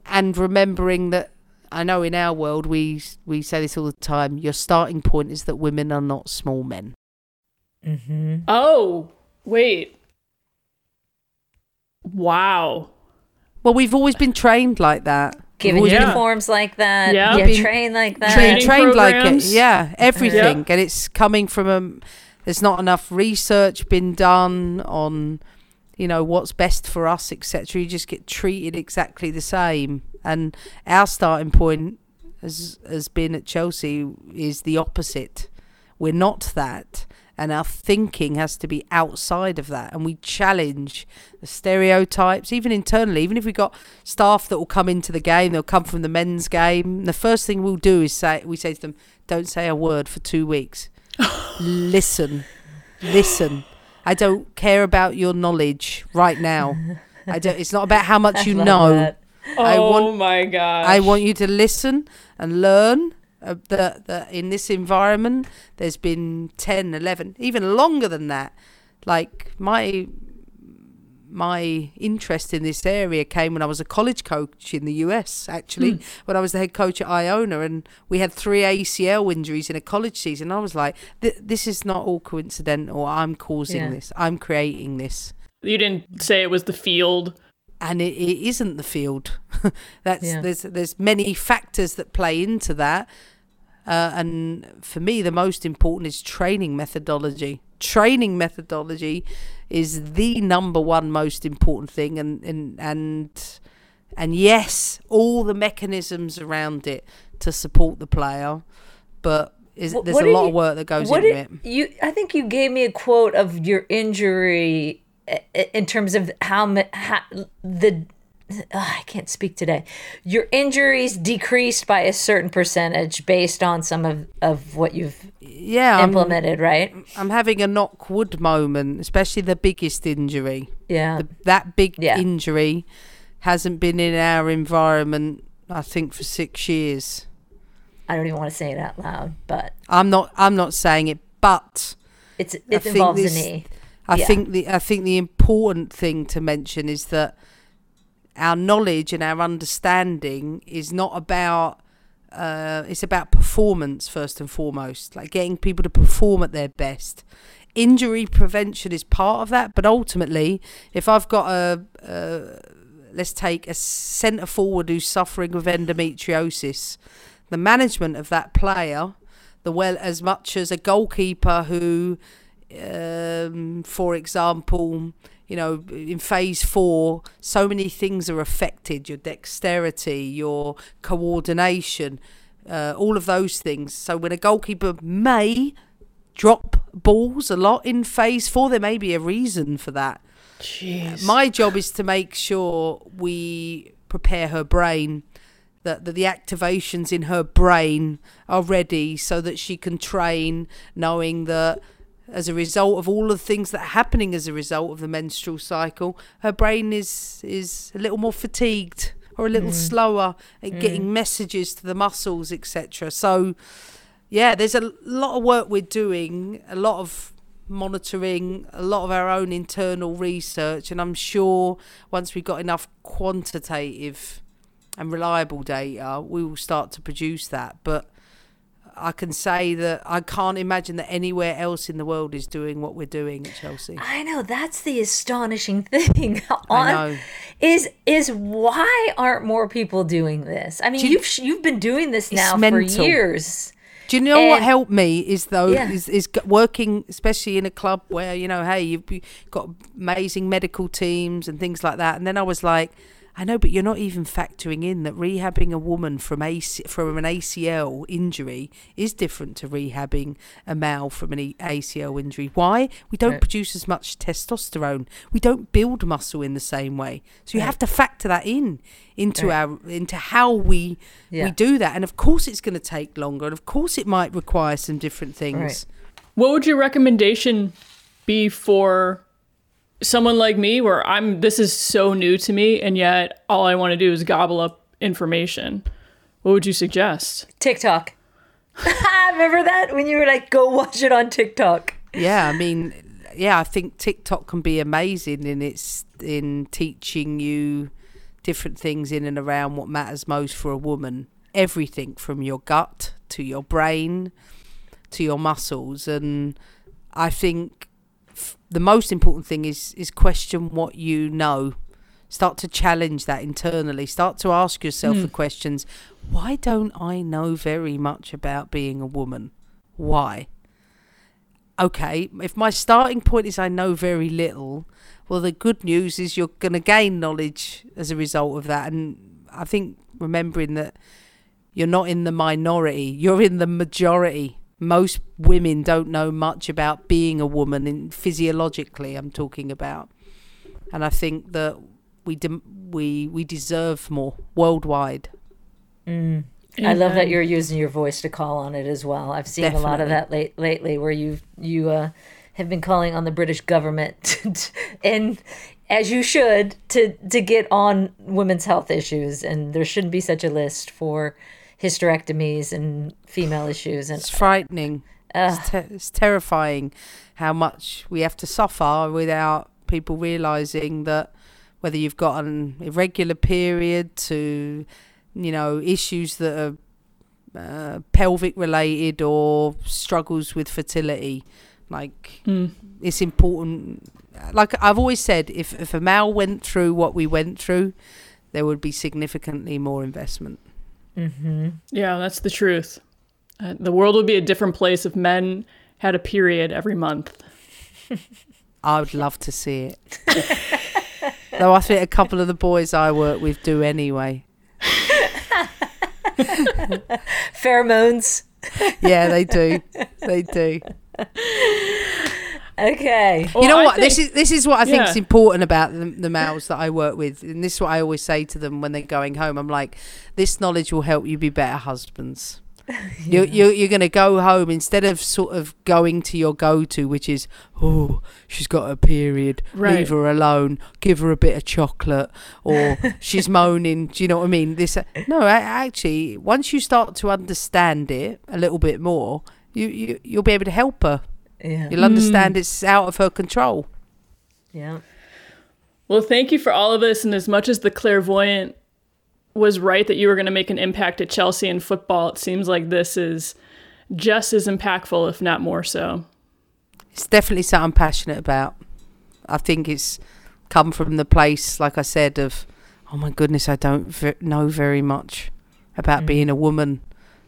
and remembering that I know in our world we we say this all the time. Your starting point is that women are not small men. Mm-hmm. Oh, wait. Wow. Well, we've always been trained like that. Given We've always Yeah. uniforms like that. Yeah. Yeah. Been trained like that. been Training trained like it. Yeah, everything, and it's coming from a. There's not enough research been done on, you know, what's best for us, etc. You just get treated exactly the same, and our starting point has has been at Chelsea is the opposite. We're not that, and our thinking has to be outside of that, and we challenge the stereotypes, even internally. Even if we've got staff that will come into the game, they'll come from the men's game. The first thing we'll do is say, we say to them, "Don't say a word for two weeks. Listen, listen. I don't care about your knowledge right now. I don't. It's not about how much you know." that. I oh want- my god. I want you to listen and learn uh, that, that in this environment there's been 10, 11, even longer than that. Like my my interest in this area came when I was a college coach in the US actually when I was the head coach at Iona and we had three ACL injuries in a college season I was like this is not all coincidental I'm causing Yeah. this I'm creating this you didn't say it was the field. and it, it isn't the field. *laughs* That's Yeah. there's there's many factors that play into that, uh, and for me, the most important is training methodology. Training methodology is the number one most important thing, and and and and yes, all the mechanisms around it to support the player, but is, there's what a lot you- of work that goes into it. you? I think you gave me a quote of your injury in terms of how, how the. I can't speak today. Your injuries decreased by a certain percentage based on some of, of what you've Yeah, I'm, implemented, right? I'm having a knock wood moment, especially the biggest injury. Yeah. the, that big Yeah. injury hasn't been in our environment i think for six years I don't even want to say it out loud, but i'm not i'm not saying it but it's it think involves this- a knee. i Yeah. think the i think the important thing to mention is that our knowledge and our understanding is not about uh, it's about performance first and foremost like getting people to perform at their best. Injury prevention is part of that but ultimately if i've got a, a let's take a centre forward who's suffering with endometriosis the management of that player the well as much as a goalkeeper who um, for example you know in phase four so many things are affected your dexterity your coordination uh, all of those things so when a goalkeeper may drop balls a lot in phase four there may be a reason for that Jeez. my job is to make sure we prepare her brain that, that the activations in her brain are ready so that she can train knowing that as a result of all the things that are happening as a result of the menstrual cycle, her brain is is a little more fatigued or a little mm. slower at mm. getting messages to the muscles, etc. So, yeah, there's a lot of work we're doing, a lot of monitoring, a lot of our own internal research, and I'm sure once we've got enough quantitative and reliable data, we will start to produce that. But I can say that I can't imagine that anywhere else in the world is doing what we're doing at Chelsea. I know that's the astonishing *laughs* thing. I know. Is is why aren't more people doing this? I mean, Do you, have you've been doing this now for mental. years. Do you know what helped me is though Yeah. is, is working especially in a club where you know hey you've got amazing medical teams and things like that and then I was like I know but you're not even factoring in that rehabbing a woman from AC, from an ACL injury is different to rehabbing a male from an ACL injury why we don't Right. produce as much testosterone we don't build muscle in the same way so you have to factor that in into Right. our into how we Yeah. we do that and of course it's going to take longer and of course it might require some different things Right. What would your recommendation be for someone like me where I'm this is so new to me and yet all I want to do is gobble up information? What would you suggest? TikTok. *laughs* Remember that when you were like, go watch it on TikTok. yeah i mean yeah i think tiktok can be amazing in its in teaching you different things in and around what matters most for a woman everything from your gut to your brain to your muscles and i think f- the most important thing is is question what you know. Start to challenge that internally. Start to ask yourself the hmm. questions why don't i know very much about being a woman? Why? Okay, if my starting point is I know very little, well, the good news is you're going to gain knowledge as a result of that. And I think remembering that you're not in the minority, you're in the majority. Most women don't know much about being a woman, in physiologically, I'm talking about. And I think that we dem- we we deserve more worldwide. I love that you're using your voice to call on it as well. I've seen a lot of that late lately, where you you uh, have been calling on the British government, *laughs* and as you should, to to get on women's health issues. And there shouldn't be such a list for hysterectomies and female issues. And It's frightening. It's, te- it's terrifying how much we have to suffer without people realizing that whether you've got an irregular period to, you know, issues that are uh, pelvic related or struggles with fertility, like it's important. Like I've always said, if if a male went through what we went through, there would be significantly more investment. Yeah, that's the truth. Uh, the world would be a different place if men had a period every month. *laughs* I would love to see it. *laughs* Though I think a couple of the boys I work with do anyway. pheromones. *laughs* Yeah, they do. They do. Okay. you know I what? This is this is what I think is important about the, the males that I work with, and this is what I always say to them when they're going home. I'm like, this knowledge will help you be better husbands. *laughs* You're, you're, you're going to go home instead of sort of going to your go to, which is, oh, she's got a period, Right. leave her alone, give her a bit of chocolate, or *laughs* she's moaning. Do you know what I mean? This, no, a- actually, once you start to understand it a little bit more, you, you you'll be able to help her. Yeah. You'll understand mm. it's out of her control. Yeah. Well, thank you for all of this. And as much as the clairvoyant was right that you were going to make an impact at Chelsea in football, it seems like this is just as impactful, if not more so. It's definitely something I'm passionate about. I think it's come from the place, like I said, of oh my goodness, I don't ve- know very much about mm. being a woman,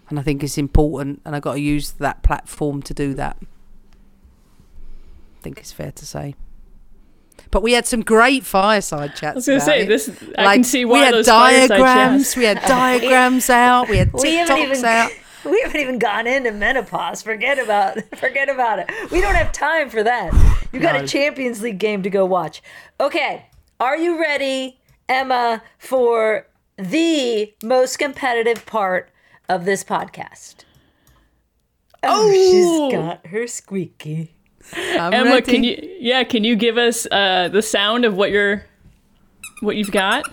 and I think it's important, and I got to use that platform to do that. Think it's fair to say. But we had some great fireside chats. I was going to say, it. this, I Like, can see we had those diagrams. We had *laughs* diagrams out. We had *laughs* TikToks even out. *laughs* we haven't even gone into menopause. Forget about forget about it. We don't have time for that. You got No. a Champions League game to go watch. Okay, are you ready, Emma, for the most competitive part of this podcast? Oh, Oh! she's got her squeaky. I'm Emma, ready. can you? Yeah, can you give us uh, the sound of what you're, what you've got?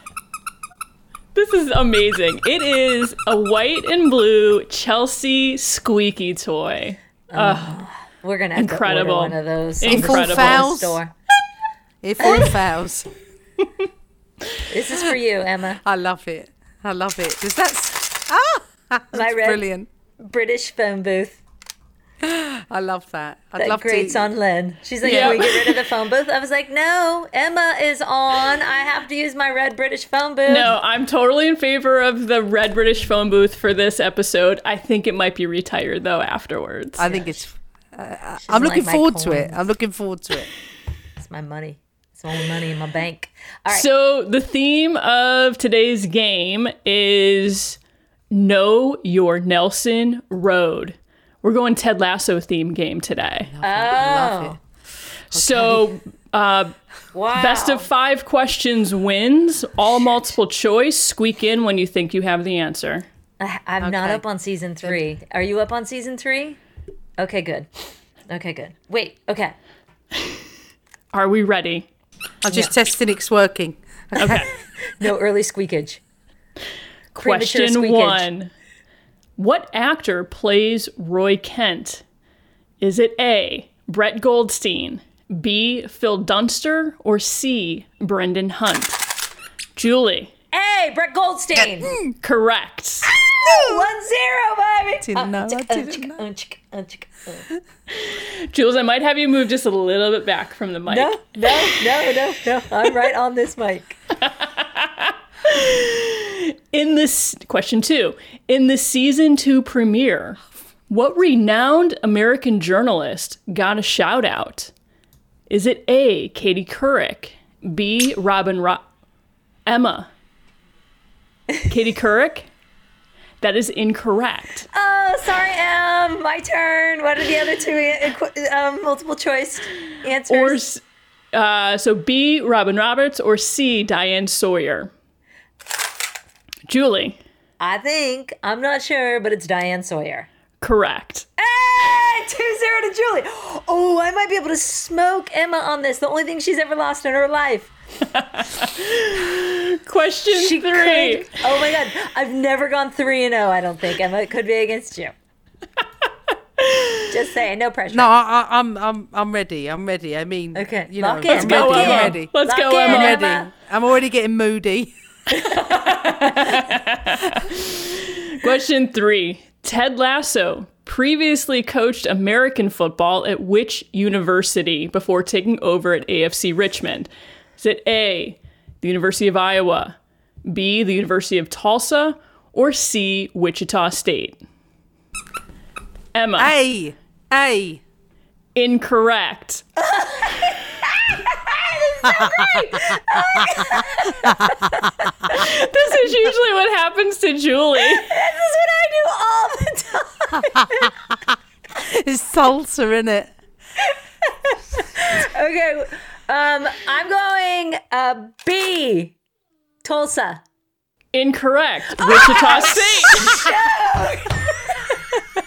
This is amazing. It is a white and blue Chelsea squeaky toy. We're gonna have Incredible. to order one of those. Incredible. from the Fouls. Store. If all *laughs* fails, This is for you, Emma. I love it. I love it. Does that? Ah, *laughs* that's My red- brilliant. British phone booth I love that. I'd that love grates to. on Lynn. She's like, Yeah. "Can we get rid of the phone booth?" I was like, "No, Emma is on. I have to use my red British phone booth." No, I'm totally in favor of the red British phone booth for this episode. I think it might be retired though afterwards. I think it's. Uh, I'm looking like my forward to it. I'm looking forward to it. It's my money. It's all the money in my bank. All right. So the theme of today's game is Know Your Nelson Road. We're going Ted Lasso theme game today. Love oh, it. So uh, wow. best of five questions wins. All multiple choice. Squeak in when you think you have the answer. I, I'm not up on season three. Are you up on season three? Okay, good. Okay, good. Wait. Okay. *laughs* Are we ready? I'm just testing it's working. Okay. *laughs* No early squeakage. *laughs* Question squeakage. one. What actor plays Roy Kent? Is it A. Brett Goldstein, B. Phil Dunster, or C. Brendan Hunt? Julie, A. Brett Goldstein. correct. One zero, baby. Didn't know, I chicka, didn't chicka, know. chicka, chicka, uh. Jules, I might have you move just a little bit back from the mic. No, no, no, no, no. I'm right on this mic. *laughs* In this question two, in the season two premiere, what renowned American journalist got a shout out? Is it A. Katie Couric, B. Robin Ro- Emma? Katie Couric? That is incorrect. Oh, sorry, Em. My turn. What are the other two um, multiple choice answers? Or uh, so B. Robin Roberts or C. Diane Sawyer. Julie, I think I'm not sure, but it's Diane Sawyer. correct. Hey, 2 0 to Julie. Oh, I might be able to smoke Emma on this. The only thing she's ever lost in her life. *laughs* Question She three. could. Oh my God. I've never gone 3 and 0, I don't think. Emma, it could be against you. Just saying, no pressure. No, I, I, I'm I'm I'm ready. I'm ready. I mean, Okay, you lock know, in. I'm Go, ready. Emma. I'm ready. Let's Lock go, in, Emma. Ready. I'm already getting moody. *laughs* Question three Ted Lasso previously coached American football at which university before taking over at AFC Richmond? Is it A, the University of Iowa, B, the University of Tulsa, or C, Wichita State? Emma, A, A. incorrect. *laughs* *laughs* this is usually what happens to Julie. This is what I do all the time. It's salsa in it. Okay. Um, I'm going uh, B, Tulsa. Incorrect. Wichita State. *laughs* *laughs*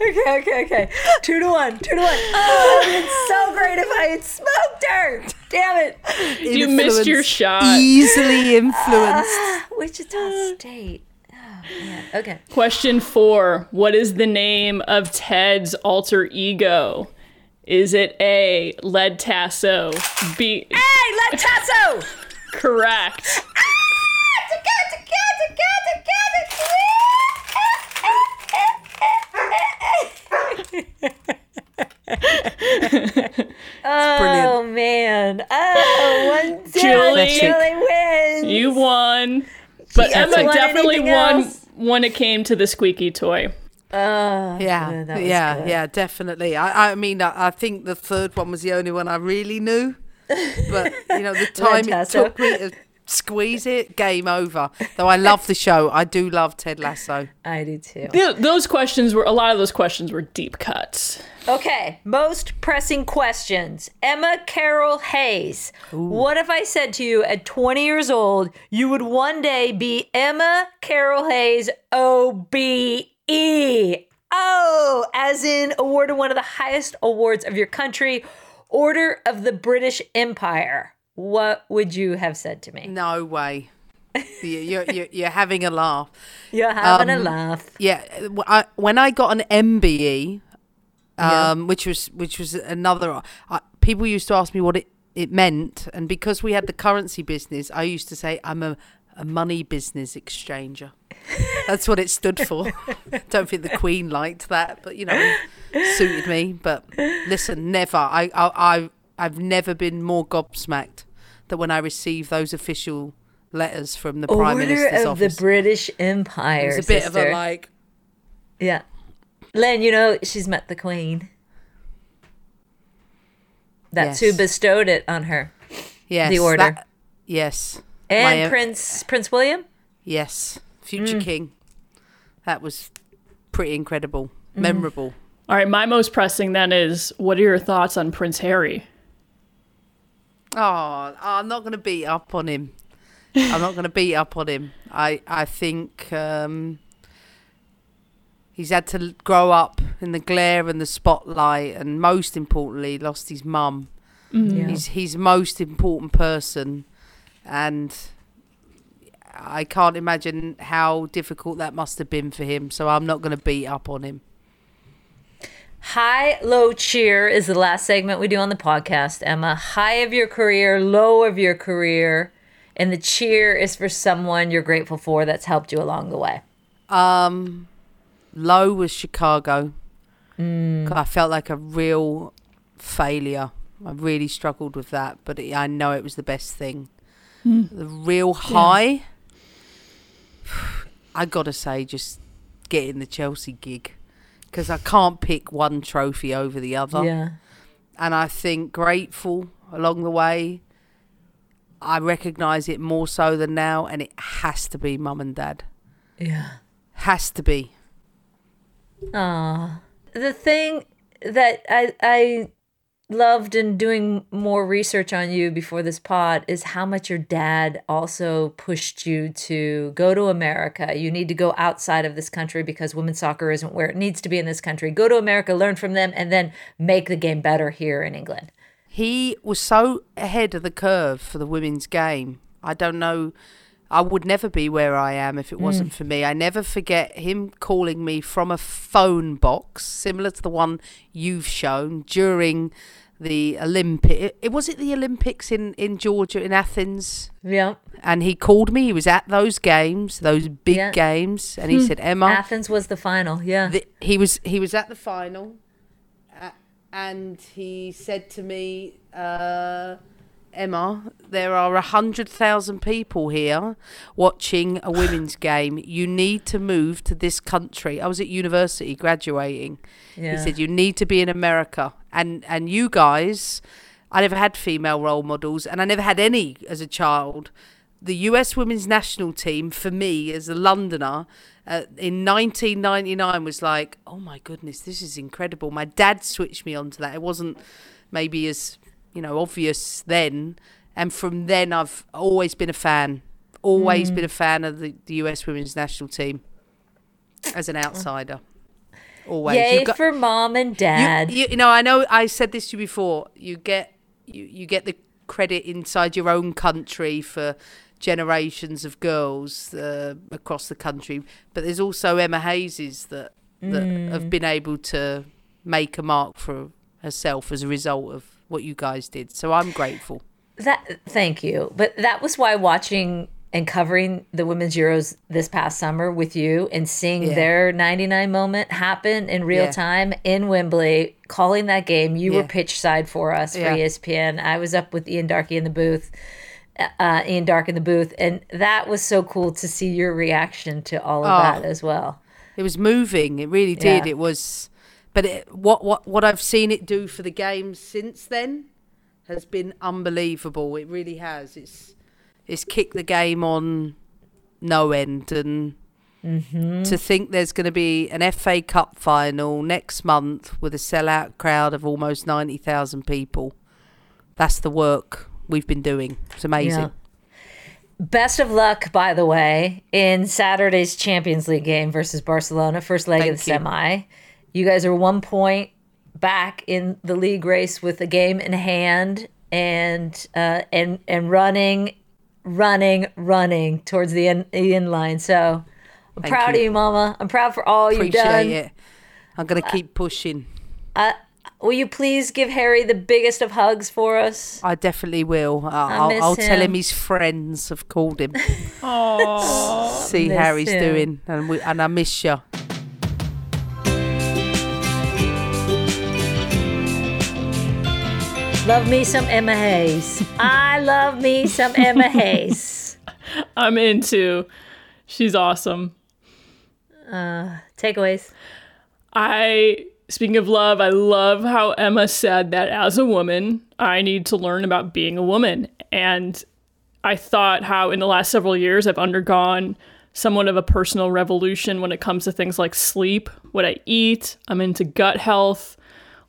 Okay, okay, okay. Two to one, two to one. *laughs* Oh, it's so great if I had smoked her. Damn it. You missed your shot. Easily *laughs* influenced. Ah, Wichita State. Oh, man. Okay. Question four What is the name of Ted's alter ego? Is it A, Led Tasso? B, Hey, let Tasso! *laughs* correct. Ah, Oh man! Oh, one *laughs* zero. Julie, Julie wins. You won. But hasn't Emma won definitely won else. when it came to the squeaky toy. Oh, Yeah, that was yeah, good. yeah, definitely. I, I mean, I, I think the third one was the only one I really knew. But you know, the *laughs* time it took me to squeeze it, game over. Though I love the show, I do love Ted Lasso. I do too. Th- Those questions were, a lot of those questions were deep cuts. Okay, most pressing questions. Emma Carol Hayes. What if I said to you at 20 years old, you would one day be Emma Carol Hayes OBE? Oh, as in awarded one of the highest awards of your country, Order of the British Empire. What would you have said to me? No way. You- you're, you're, *laughs* you're having a laugh. You're having a Um, laugh. Yeah, I, when I got an MBE, Yeah. um, which was which was another. I, people used to ask me what it, it meant, and because we had the currency business, I used to say I'm a, a money business exchanger. That's what it stood for. *laughs* Don't think the Queen liked that, but you know, suited me. But listen, never. I I, I I've never been more gobsmacked that when I received those official letters from the Prime Order Minister's of office. the British Empire. it was a bit sister. of a like. Yeah. Len, you know, she's met the Queen. That's who bestowed it on her. Yes, The order. that- yes, And My, uh, Prince Prince William? Yes, future Mm. king. That was pretty incredible, Mm. memorable. All right, my most pressing then is what are your thoughts on Prince Harry? Oh, I'm not going to beat up on him. I'm not going to beat up on him. I I think um, he's had to grow up in the glare and the spotlight, and most importantly, lost his mum. Yeah. He's he's most important person, and I can't imagine how difficult that must have been for him. So I'm not going to beat up on him. High, low cheer is the last segment we do on the podcast, Emma. High of your career, low of your career, and the cheer is for someone you're grateful for that's helped you along the way. Um, low was Chicago. Mm. 'Cause I felt like a real failure. I really struggled with that, but it, I know it was the best thing. The real high, *sighs* I gotta say, just getting the Chelsea gig because I can't pick one trophy over the other. Yeah. and I think grateful along the way. I recognise it more so than now, and it has to be mum and dad. Yeah. Has to be. Aw. The thing that I I loved in doing more research on you before this pod is how much your dad also pushed you to go to America. You need to go outside of this country because women's soccer isn't where it needs to be in this country. Go to America, learn from them, and then make the game better here in England. He was so ahead of the curve for the women's game. I don't know. I would never be where I am if it wasn't for me. I never forget him calling me from a phone box, similar to the one you've shown during the Olympic. It was it the Olympics in in Georgia in Athens, Yeah. and he called me. He was at those games, those big Yeah. games, and he said, "Emma, Athens was the final. Yeah. the, he was he was at the final, uh, and he said to me, uh, "Emma, there are a hundred thousand people here watching a women's *sighs* game. You need to move to this country." I was at university graduating. Yeah. He said, "You need to be in America, and and you guys." I never had female role models, and I never had any as a child. The US women's national team, for me as a Londoner, uh, in 1999 was like, oh my goodness, this is incredible. My dad switched me onto that. It wasn't maybe as you know obvious then, and from then I've always been a fan. Always been a fan of the, the US women's national team as an outsider. Always. Yay got- for mom and dad. You, you know, I know I said this to you before. You get you, you get the credit inside your own country for generations of girls uh, across the country, but there's also Emma Hayes's that that have been able to make a mark for herself as a result of what you guys did. So I'm grateful. That thank you. But that was why watching and covering the women's Euros this past summer with you and seeing Yeah. their 99 moment happen in real Yeah. time in Wembley, calling that game. You were Yeah. pitch side for us for. ESPN. I was up with Ian Darkey in the booth. Uh, Ian Darke in the booth, and that was so cool to see your reaction to all of Oh. that as well. It was moving. It really did. It was, but it, what what what I've seen it do for the game since then has been unbelievable. It really has. It's it's kicked the game on no end, and mm-hmm. to think there's going to be an FA Cup final next month with a sellout crowd of almost ninety thousand people. That's the work we've been doing. It's amazing. Yeah. best of luck, by the way, in Saturday's Champions League game versus Barcelona, first leg of the you. semi. You guys are one point back in the league race with a game in hand, and uh, and and running, running, running towards the end, the end line. So I'm Thank proud you. of you, Mama. I'm proud for all you've Appreciate done. it. I'm gonna keep pushing. Will you please give Harry the biggest of hugs for us? I definitely will. Uh, I'll, I'll tell him him. his friends have called him. *laughs* Aww. See miss how he's him. doing, and we, and I miss you. Love me some Emma Hayes. I love me some Emma *laughs* Hayes. I'm into. She's awesome. Uh, Takeaways. I speaking of love, I love how Emma said that as a woman, I need to learn about being a woman. And I thought how in the last several years I've undergone somewhat of a personal revolution when it comes to things like sleep, what I eat. I'm into gut health,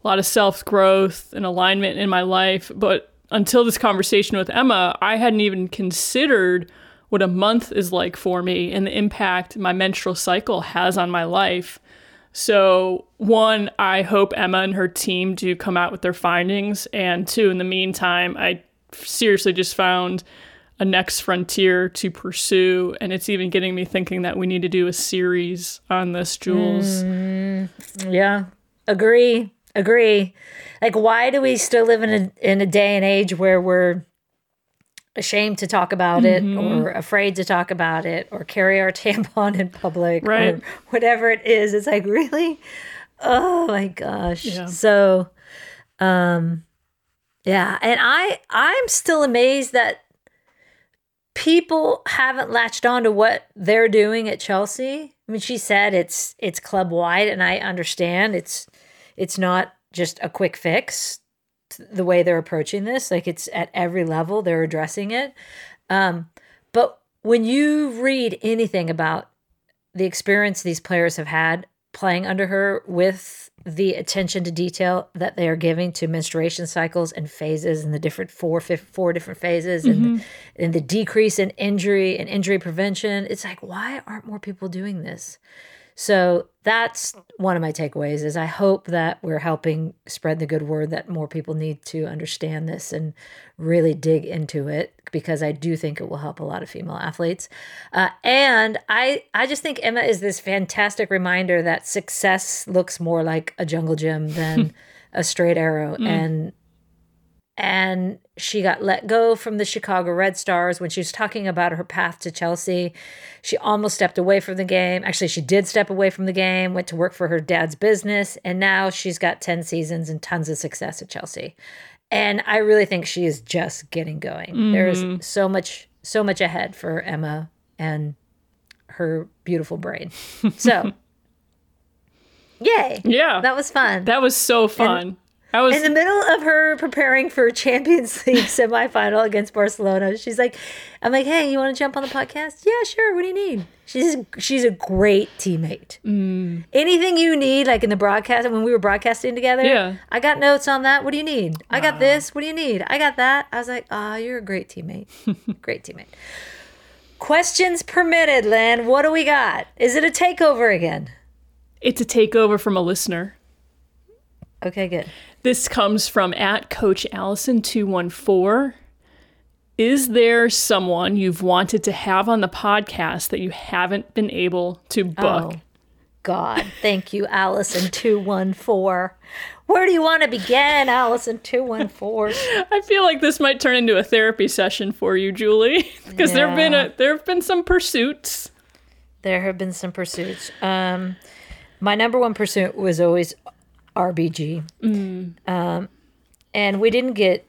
a lot of self growth and alignment in my life. But until this conversation with Emma, I hadn't even considered what a month is like for me and the impact my menstrual cycle has on my life. So, one, I hope Emma and her team do come out with their findings. And two, in the meantime, I seriously just found a next frontier to pursue. And it's even getting me thinking that we need to do a series on this, Jules. Mm, yeah. Agree. Agree. Like why do we still live in a in a day and age where we're ashamed to talk about it or afraid to talk about it or carry our *laughs* tampon in public Right. or whatever it is. It's like really oh my gosh. Yeah. So um yeah, and I I'm still amazed that people haven't latched on to what they're doing at Chelsea. I mean, she said it's it's club wide, and I understand it's it's not just a quick fix. The way they're approaching this, like it's at every level, they're addressing it. Um, but when you read anything about the experience these players have had playing under her with the attention to detail that they are giving to menstruation cycles and phases and the different four four different phases and and the decrease in injury and injury prevention it's like why aren't more people doing this so that's one of my takeaways is i hope that we're helping spread the good word that more people need to understand this and really dig into it because i do think it will help a lot of female athletes. Uh, and i i just think emma is this fantastic reminder that success looks more like a jungle gym than *laughs* a straight arrow. And and she got let go from the Chicago Red Stars when she was talking about her path to Chelsea. She almost stepped away from the game. Actually, she did step away from the game, went to work for her dad's business, and now she's got 10 seasons and tons of success at Chelsea. And I really think she is just getting going. There is mm-hmm. so much so much ahead for Emma and her beautiful brain. So, *laughs* yay. Yeah. That was fun. That was so fun. I was In the middle of her preparing for Champions *laughs* League semifinal against Barcelona, she's like, "I'm like, hey, you want to jump on the podcast? Yeah, sure. What do you need?" She's she's a great teammate. Mm. Anything you need, like in the broadcast when we were broadcasting together, Yeah. I got notes on that. What do you need? I got this. What do you need? I got that. I was like, ah, you're a great teammate. *laughs* great teammate. Questions permitted, Lynn. What do we got? Is it a takeover again? it's a takeover from a listener. Okay, good. This comes from at Coach Allison two one four. Is there someone you've wanted to have on the podcast that you haven't been able to book? Oh, God. Thank you, Allison214. Where do you want to begin, Allison214? *laughs* I feel like this might turn into a therapy session for you, Julie, *laughs* because there've been a there have been some pursuits. there have been some pursuits. Um, my number one pursuit was always RBG. Um, and we didn't get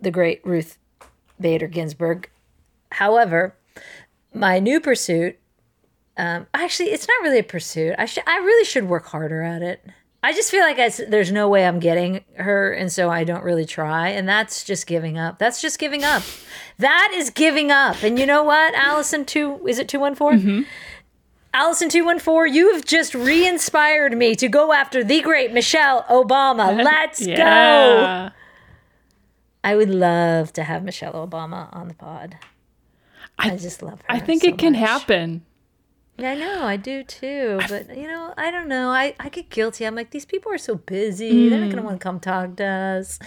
the great Ruth Bader Ginsburg. However, my new pursuit, um, actually, it's not really a pursuit. I should, I really should work harder at it. I just feel like I there's no way I'm getting her, and so I don't really try, and that's just giving up. That's just giving up. That is giving up. And you know what, Allison two is it two one four? Allison two one four, you have just re-inspired me to go after the great Michelle Obama. *laughs* Let's go. I would love to have Michelle Obama on the pod. I, just love her. I think so it can much. happen. Yeah, I know, I do too. But you know, I don't know. I, I get guilty. I'm like, these people are so busy. They're not Mm. gonna want to come talk to us.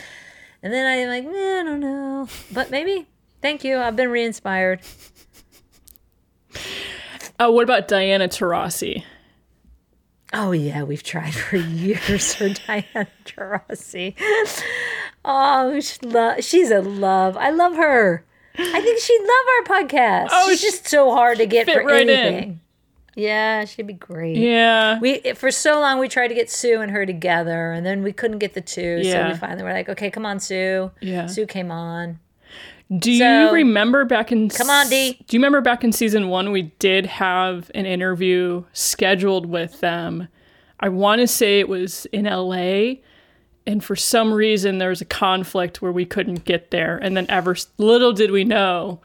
And then I'm like, man, I don't know. But maybe. Thank you. I've been re-inspired. Uh, what about Diana Taurasi? Oh yeah, we've tried for *laughs* years for Diana Taurasi. Oh, she lo- she's a love. I love her. I think she'd love our podcast. Oh, she's she- just so hard to get for right in. anything. Yeah, she'd be great. Yeah. We for so long we tried to get Sue and her together, and then we couldn't get the two. Yeah. So we finally were like, okay, come on, Sue. Yeah. Sue came on. Do you remember back in Come on, Dee. Do you remember back in season 1 we did have an interview scheduled with them. I want to say it was in LA and for some reason there was a conflict where we couldn't get there and then ever little did we know.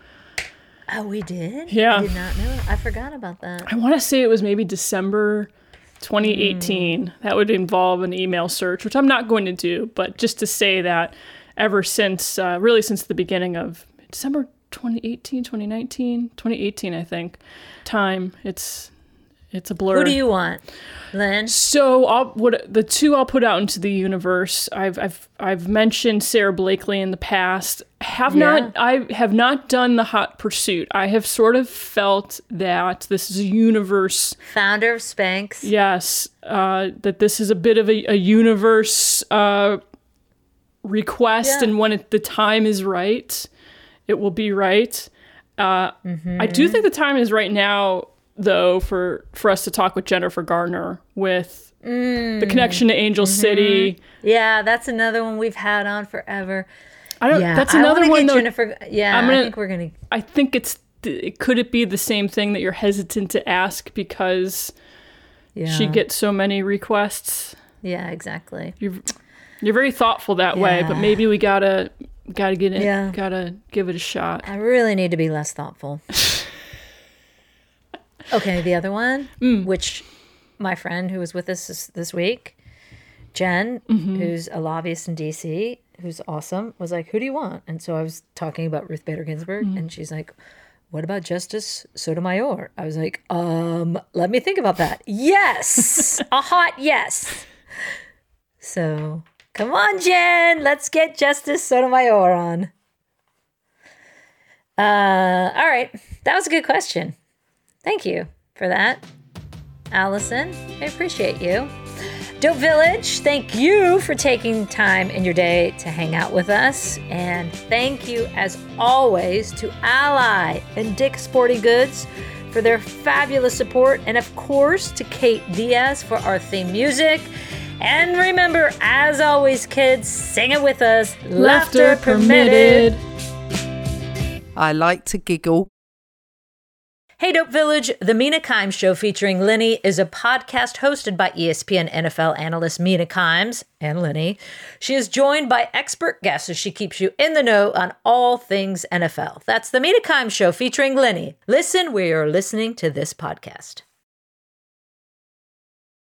Oh, we did. Yeah. I did not know. I forgot about that. I want to say it was maybe December 2018. Hmm. That would involve an email search, which I'm not going to do, but just to say that ever since, uh, really since the beginning of December 2018, 2019, 2018, I think, time, it's it's a blur. Who do you want, Lynn? So I'll, what the two I'll put out into the universe. I've I've I've mentioned Sara Blakely in the past. Have not I have not done the hot pursuit. I have sort of felt that this is a universe. Founder of Spanx. Yes, uh, that this is a bit of a, a universe uh, request, Yeah. and when it, the time is right, it will be right. Uh, I do mm-hmm. think the time is right now, though, for for us to talk with Jennifer Gardner with the mm. connection to Angel mm-hmm. City. Yeah, that's another one we've had on forever. I don't. Yeah, that's another one. Though, Jennifer. Yeah, I'm gonna- think we're gonna. I think it's. It, could it be the same thing that you're hesitant to ask because Yeah, she gets so many requests? Yeah, exactly. You're you're very thoughtful that way, but maybe we gotta gotta get it. Yeah. Gotta give it a shot. I really need to be less thoughtful. *laughs* okay, the other one, Mm. which my friend who was with us this, this week, Jen, Mm-hmm. who's a lobbyist in DC, who's awesome, was like, "Who do you want?" And so I was talking about Ruth Bader Ginsburg, Mm-hmm. and she's like, "What about Justice Sotomayor?" I was like, "Um, let me think about that." Yes, *laughs* a hot yes. So come on, Jen, let's get Justice Sotomayor on. Uh, all right. That was a good question. Thank you for that, Allison. I appreciate you. Dope Village, thank you for taking time in your day to hang out with us. And thank you, as always, to Ally and Dick Sporting Goods for their fabulous support. And of course, to Kate Diaz for our theme music. And remember, as always, kids, sing it with us. Laughter, permitted. I like to giggle. Hey Dope Village, The Mina Kimes Show featuring Lenny is a podcast hosted by ESPN NFL analyst Mina Kimes and Lenny. She is joined by expert guests as she keeps you in the know on all things NFL. That's The Mina Kimes Show featuring Lenny. Listen where you're listening to this podcast.